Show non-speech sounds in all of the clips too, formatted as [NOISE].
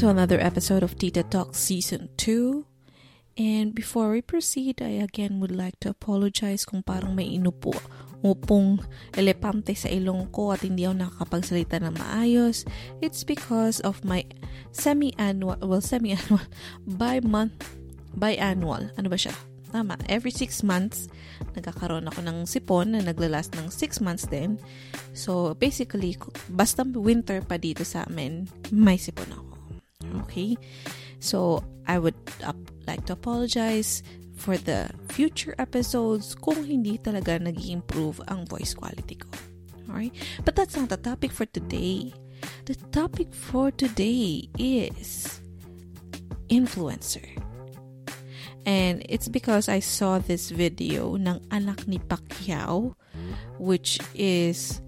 To another episode of Tita Talk Season 2. And before we proceed, I again would like to apologize kung parang may inupo upong elepante sa ilong ko at hindi ako nakakapagsalita na maayos. It's because of my semi-annual, well, semi-annual, [LAUGHS] bi-month, bi-annual, ano ba siya? Tama, every 6 months, nagkakaroon ako ng sipon na naglalast ng 6 months din. So, basically, basta winter pa dito sa amin, may sipon ako. Okay? So, I would up, like to apologize for the future episodes kung hindi talaga nag improve ang voice quality ko. Alright? But that's not the topic for today. The topic for today is influencer. And it's because I saw this video ng anak ni Pacquiao which is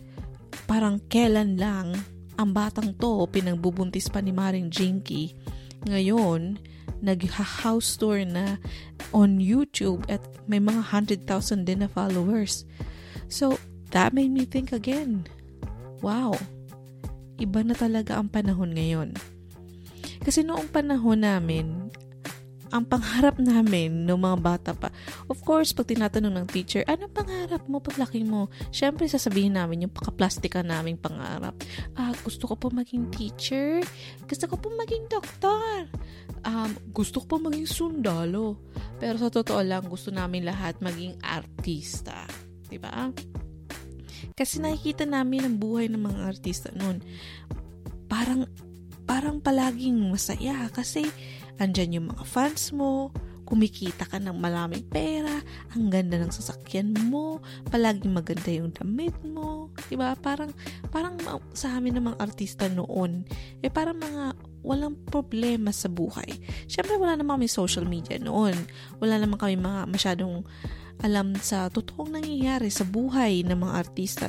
parang kailan lang ang batang to pinagbubuntis pa ni Maring Jinky. Ngayon, nag-house tour na on YouTube at may mga 100,000 din na followers. So, that made me think again. Wow, iba na talaga ang panahon ngayon. Kasi noong panahon namin, ang pangharap namin ng mga bata pa. Of course, pag tinatanong ng teacher, ano pangarap mo paglaki mo? Siyempre, sasabihin namin yung pakaplastika naming pangarap. Ah, gusto ko po maging teacher. Gusto ko po maging doktor. Um, gusto ko po maging sundalo. Pero sa totoo lang, gusto namin lahat maging artista. Diba? Kasi nakikita namin ang buhay ng mga artista noon. Parang, parang palaging masaya kasi andyan yung mga fans mo, kumikita ka ng maraming pera, ang ganda ng sasakyan mo, palaging maganda yung damit mo, 'di ba? Parang parang sa amin namang artista noon, eh parang mga walang problema sa buhay. Syempre wala namang kami social media noon. Wala namang kami mga masyadong alam sa totoong nangyayari sa buhay ng mga artista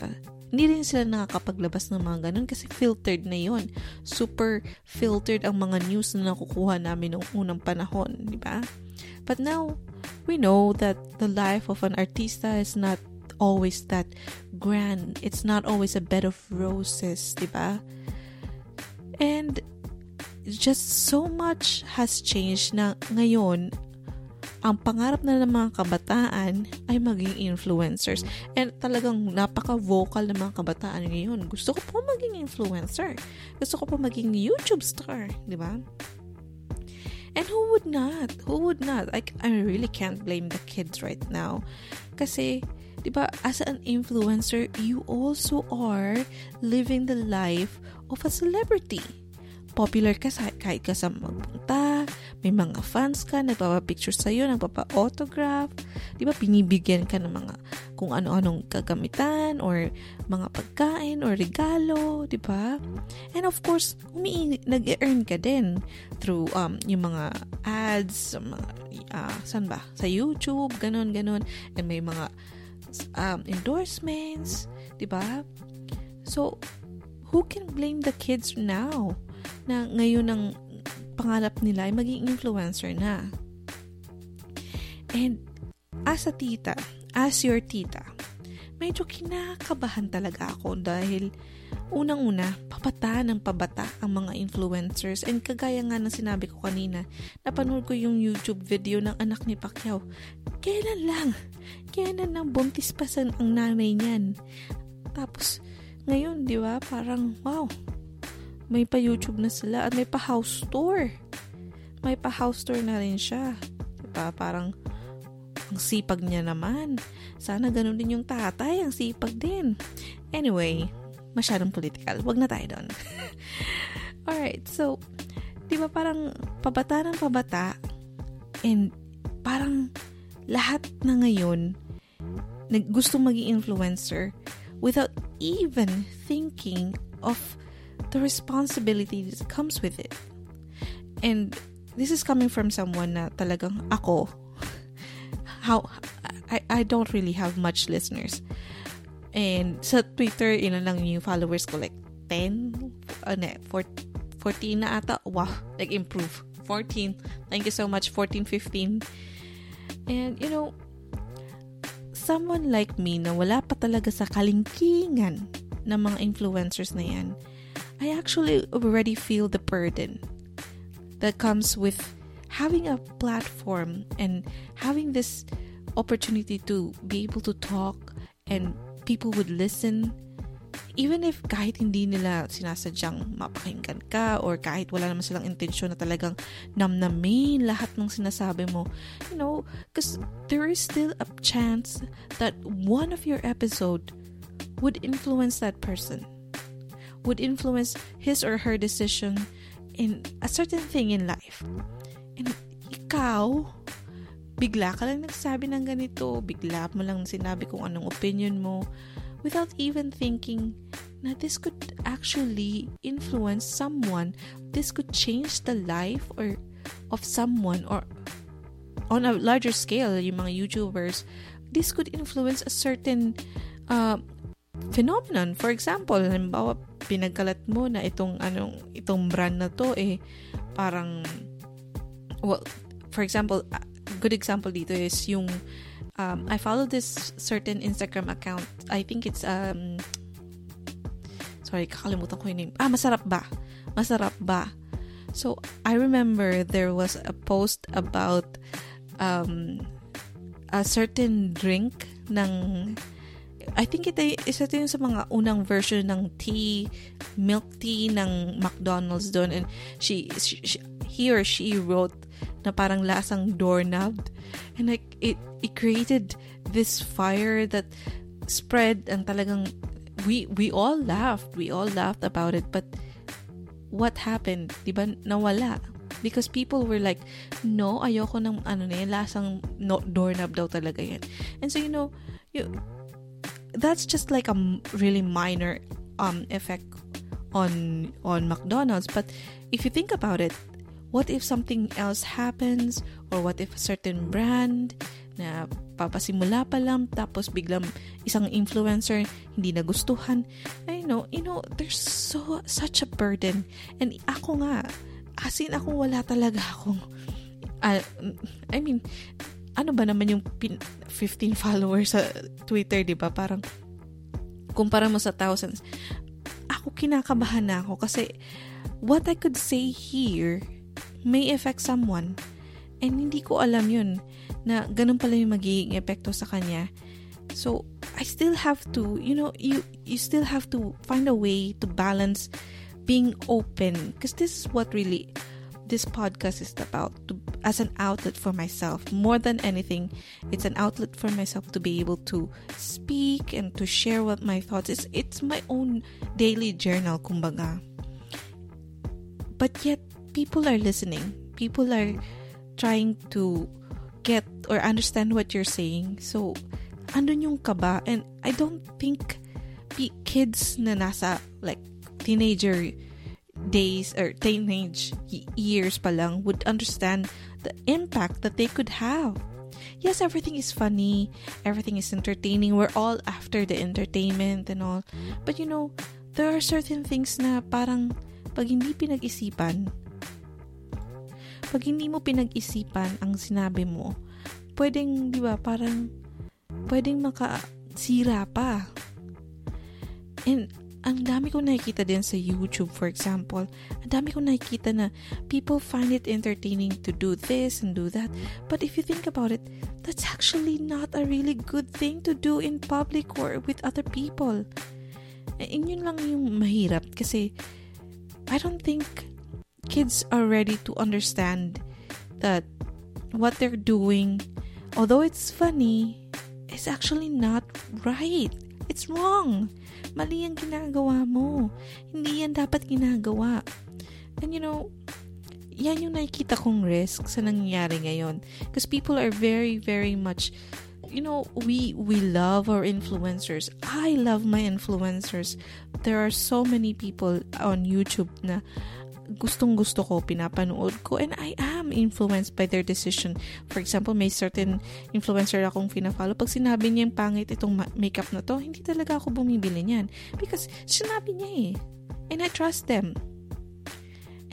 hindi rin sila nakakapaglabas ng mga ganun kasi filtered na yon Super filtered ang mga news na nakukuha namin noong unang panahon, di ba? But now, we know that the life of an artista is not always that grand. It's not always a bed of roses, di ba? And just so much has changed na ngayon ang pangarap na ng mga kabataan ay maging influencers. And talagang napaka-vocal ng mga kabataan ngayon. Gusto ko po maging influencer. Gusto ko po maging YouTube star. Di ba? And who would not? Who would not? Like, I really can't blame the kids right now. Kasi, di ba, as an influencer, you also are living the life of a celebrity. Popular ka sa, kahit ka sa magpunta, may mga fans ka, nagpapapicture sa'yo, nagpapa-autograph, di ba, binibigyan ka ng mga kung ano-anong kagamitan or mga pagkain or regalo, di ba? And of course, umi nag-earn ka din through um, yung mga ads, mga, uh, saan ba? Sa YouTube, ganon, ganon. And may mga um, endorsements, di ba? So, who can blame the kids now? Na ngayon ang pangarap nila ay maging influencer na. And as a tita, as your tita, medyo kinakabahan talaga ako dahil unang-una, pabata ng pabata ang mga influencers and kagaya nga ng sinabi ko kanina, napanood ko yung YouTube video ng anak ni Pacquiao. Kailan lang? Kailan lang buntis pa ang nanay niyan? Tapos, ngayon, di ba, parang, wow, may pa YouTube na sila at may pa house tour. May pa house tour na rin siya. Diba? Parang ang sipag niya naman. Sana ganun din yung tatay, ang sipag din. Anyway, masyadong political. Wag na tayo doon. [LAUGHS] Alright, so, di ba parang pabata ng pabata and parang lahat na ngayon nag gusto maging influencer without even thinking of the responsibility that comes with it. And this is coming from someone na talagang ako how I, I don't really have much listeners. And sa Twitter, ilan lang yung followers ko? Like 10? Ano, 14 na ata? Wow, like improve. 14. Thank you so much, 14, 15. And, you know, someone like me na wala pa talaga sa kalingkingan ng mga influencers na yan, I actually already feel the burden that comes with having a platform and having this opportunity to be able to talk and people would listen. Even if kahit hindi nila sinasadyang mapakinggan ka or kahit wala naman silang intensyon na talagang namnamin lahat ng sinasabi mo, you know, because there is still a chance that one of your episode would influence that person, would influence his or her decision in a certain thing in life. And ikaw, bigla ka lang nagsabi ng ganito, bigla mo lang sinabi kung anong opinion mo, without even thinking na this could actually influence someone, this could change the life or of someone or on a larger scale, yung mga YouTubers, this could influence a certain uh, phenomenon. For example, halimbawa, pinagkalat mo na itong anong itong brand na to eh parang well, for example, good example dito is yung um, I follow this certain Instagram account. I think it's um sorry, kakalimutan ko yung name. Ah, masarap ba? Masarap ba? So, I remember there was a post about um a certain drink ng I think ito, isa ito yung sa mga unang version ng tea, milk tea ng McDonald's doon. And she, she, she, he or she wrote na parang lasang doorknob. And like, it, it created this fire that spread and talagang we we all laughed. We all laughed about it. But what happened? Diba nawala? Because people were like, no, ayoko ng ano na yan, lasang no, doorknob daw talaga yan. And so, you know, you, that's just like a really minor um effect on on McDonald's. But if you think about it, what if something else happens? Or what if a certain brand na papasimula pa lang tapos biglang isang influencer hindi nagustuhan? I know you know there's so such a burden. And ako nga as in ako wala talaga akong uh, I mean ano ba naman yung pin, 15 followers sa Twitter 'di ba parang kumpara mo sa thousands ako kinakabahan na ako kasi what I could say here may affect someone. And hindi ko alam yun na ganun pala yung magiging epekto sa kanya. So, I still have to, you know, you you still have to find a way to balance being open because this is what really this podcast is about to, as an outlet for myself more than anything it's an outlet for myself to be able to speak and to share what my thoughts is it's my own daily journal kumbaga but yet people are listening. People are trying to get or understand what you're saying. So, andun yung kaba. And I don't think kids na nasa like teenager days or teenage years pa lang would understand the impact that they could have. Yes, everything is funny, everything is entertaining. We're all after the entertainment and all. But you know, there are certain things na parang pag hindi pinag-isipan, pag hindi mo pinag-isipan ang sinabi mo, pwedeng, di ba, parang, pwedeng makasira pa. And, ang dami ko nakikita din sa YouTube, for example. Ang dami ko nakikita na people find it entertaining to do this and do that. But if you think about it, that's actually not a really good thing to do in public or with other people. And yun lang yung mahirap kasi I don't think kids are ready to understand that what they're doing although it's funny, it's actually not right. It's wrong. Mali ang ginagawa mo. Hindi yan dapat ginagawa. And you know, yan yung nakikita kong risk sa nangyayari ngayon. Because people are very, very much you know we we love our influencers i love my influencers there are so many people on youtube na gustong gusto ko pinapanood ko and I am influenced by their decision. For example may certain influencer akong fina-follow. Pag sinabi niya yung pangit itong makeup na to hindi talaga ako bumibili niyan. Because sinabi niya eh. And I trust them.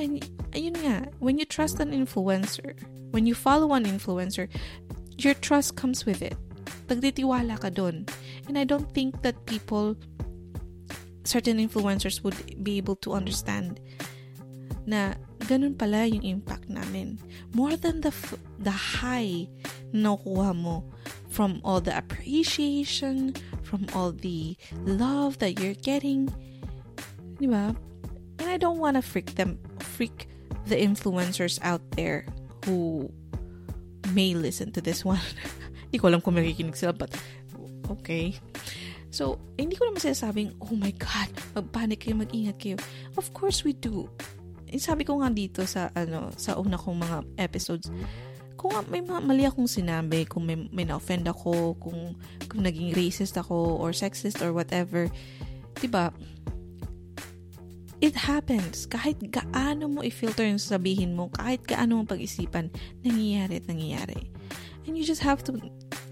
And ayun nga when you trust an influencer when you follow an influencer your trust comes with it. Pagtitiwala ka doon. And I don't think that people, certain influencers would be able to understand na ganun pala yung impact namin. More than the the high na nakuha mo from all the appreciation, from all the love that you're getting. Di ba? And I don't want to freak them, freak the influencers out there who may listen to this one. [LAUGHS] Hindi ko alam kung makikinig sila, but okay. So, hindi ko naman sinasabing, oh my God, magpanik kayo, mag-ingat kayo. Of course we do. Eh, sabi ko nga dito sa, ano, sa una kong mga episodes, kung may mali akong sinabi, kung may, may na-offend ako, kung, kung naging racist ako, or sexist, or whatever, diba, it happens. Kahit gaano mo i-filter yung sabihin mo, kahit gaano mo pag-isipan, nangyayari at nangyayari. And you just have to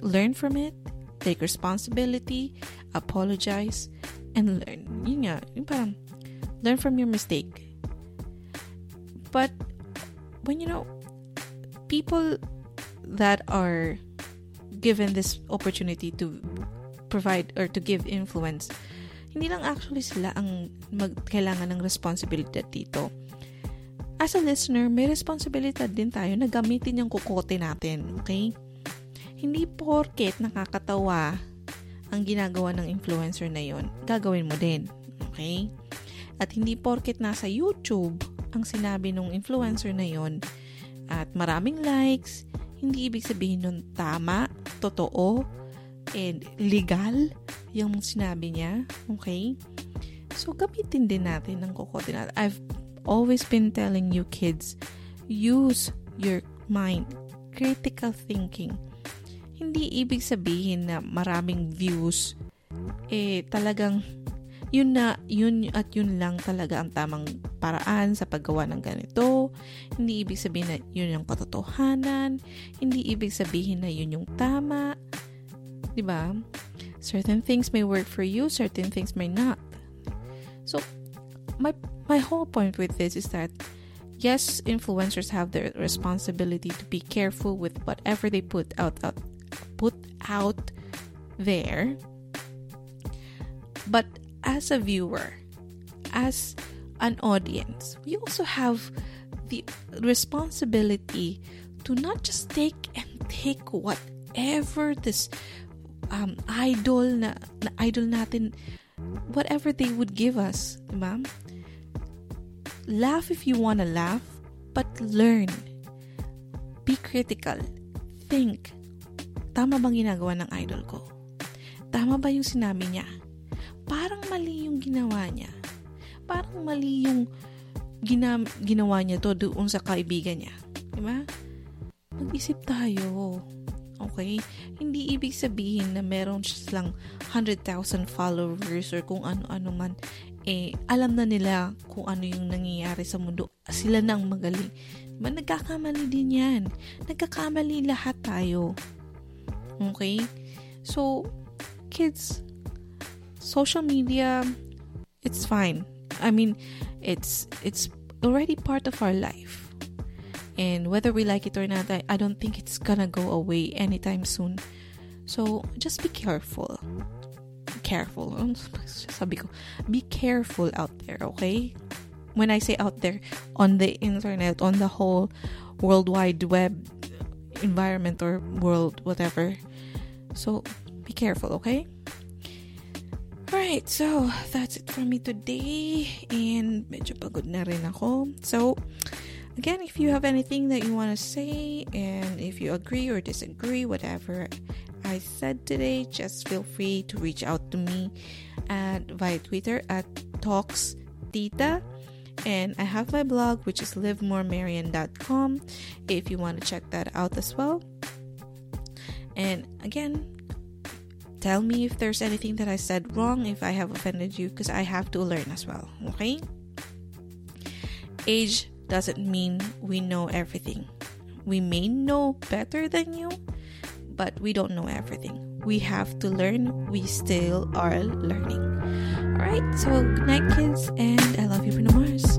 learn from it, take responsibility, apologize, and learn. Yun nga, yung parang, learn from your mistake. But, when you know, people that are given this opportunity to provide or to give influence, hindi lang actually sila ang mag, kailangan ng responsibility dito. As a listener, may responsibility din tayo na gamitin yung kukote natin, okay? Hindi porket nakakatawa ang ginagawa ng influencer na yon, gagawin mo din. Okay? At hindi porket nasa YouTube ang sinabi ng influencer na yon at maraming likes, hindi ibig sabihin nun tama, totoo, and legal yung sinabi niya. Okay? So, gamitin din natin ng natin. I've always been telling you kids, use your mind. Critical thinking hindi ibig sabihin na maraming views eh talagang yun na yun at yun lang talaga ang tamang paraan sa paggawa ng ganito. Hindi ibig sabihin na yun yung katotohanan. Hindi ibig sabihin na yun yung tama. 'di ba certain things may work for you certain things may not. So my my whole point with this is that yes influencers have the responsibility to be careful with whatever they put out, out put out there. But as a viewer, as an audience, we also have the responsibility to not just take and take whatever this um, idol na, na idol natin whatever they would give us, diba? Laugh if you want to laugh, but learn. Be critical. Think tama bang ginagawa ng idol ko? Tama ba yung sinabi niya? Parang yung ginawa niya. Parang mali yung gina- ginawa niya to doon sa kaibigan niya. Diba? Mag-isip tayo. Okay? Hindi ibig sabihin na meron siya lang 100,000 followers or kung ano-ano man. Eh, alam na nila kung ano yung nangyayari sa mundo. Sila na ang magaling. Diba? Nagkakamali din yan. Nagkakamali lahat tayo. Okay? So, kids, social media, it's fine. I mean, it's it's already part of our life. And whether we like it or not, I, I don't think it's gonna go away anytime soon. So, just be careful. Careful. Oh, sabi ko, be careful out there, okay? When I say out there, on the internet, on the whole World Wide Web environment or world, whatever, So, be careful, okay? Alright, so that's it for me today. And medyo pagod na rin ako. So, again, if you have anything that you want to say, and if you agree or disagree, whatever I said today, just feel free to reach out to me at via Twitter at Talks Tita. And I have my blog, which is livemoremarian.com, if you want to check that out as well. And again, tell me if there's anything that I said wrong, if I have offended you, because I have to learn as well, okay? Age doesn't mean we know everything. We may know better than you, but we don't know everything. We have to learn. We still are learning. Alright, so good night, kids, and I love you, Bruno Mars.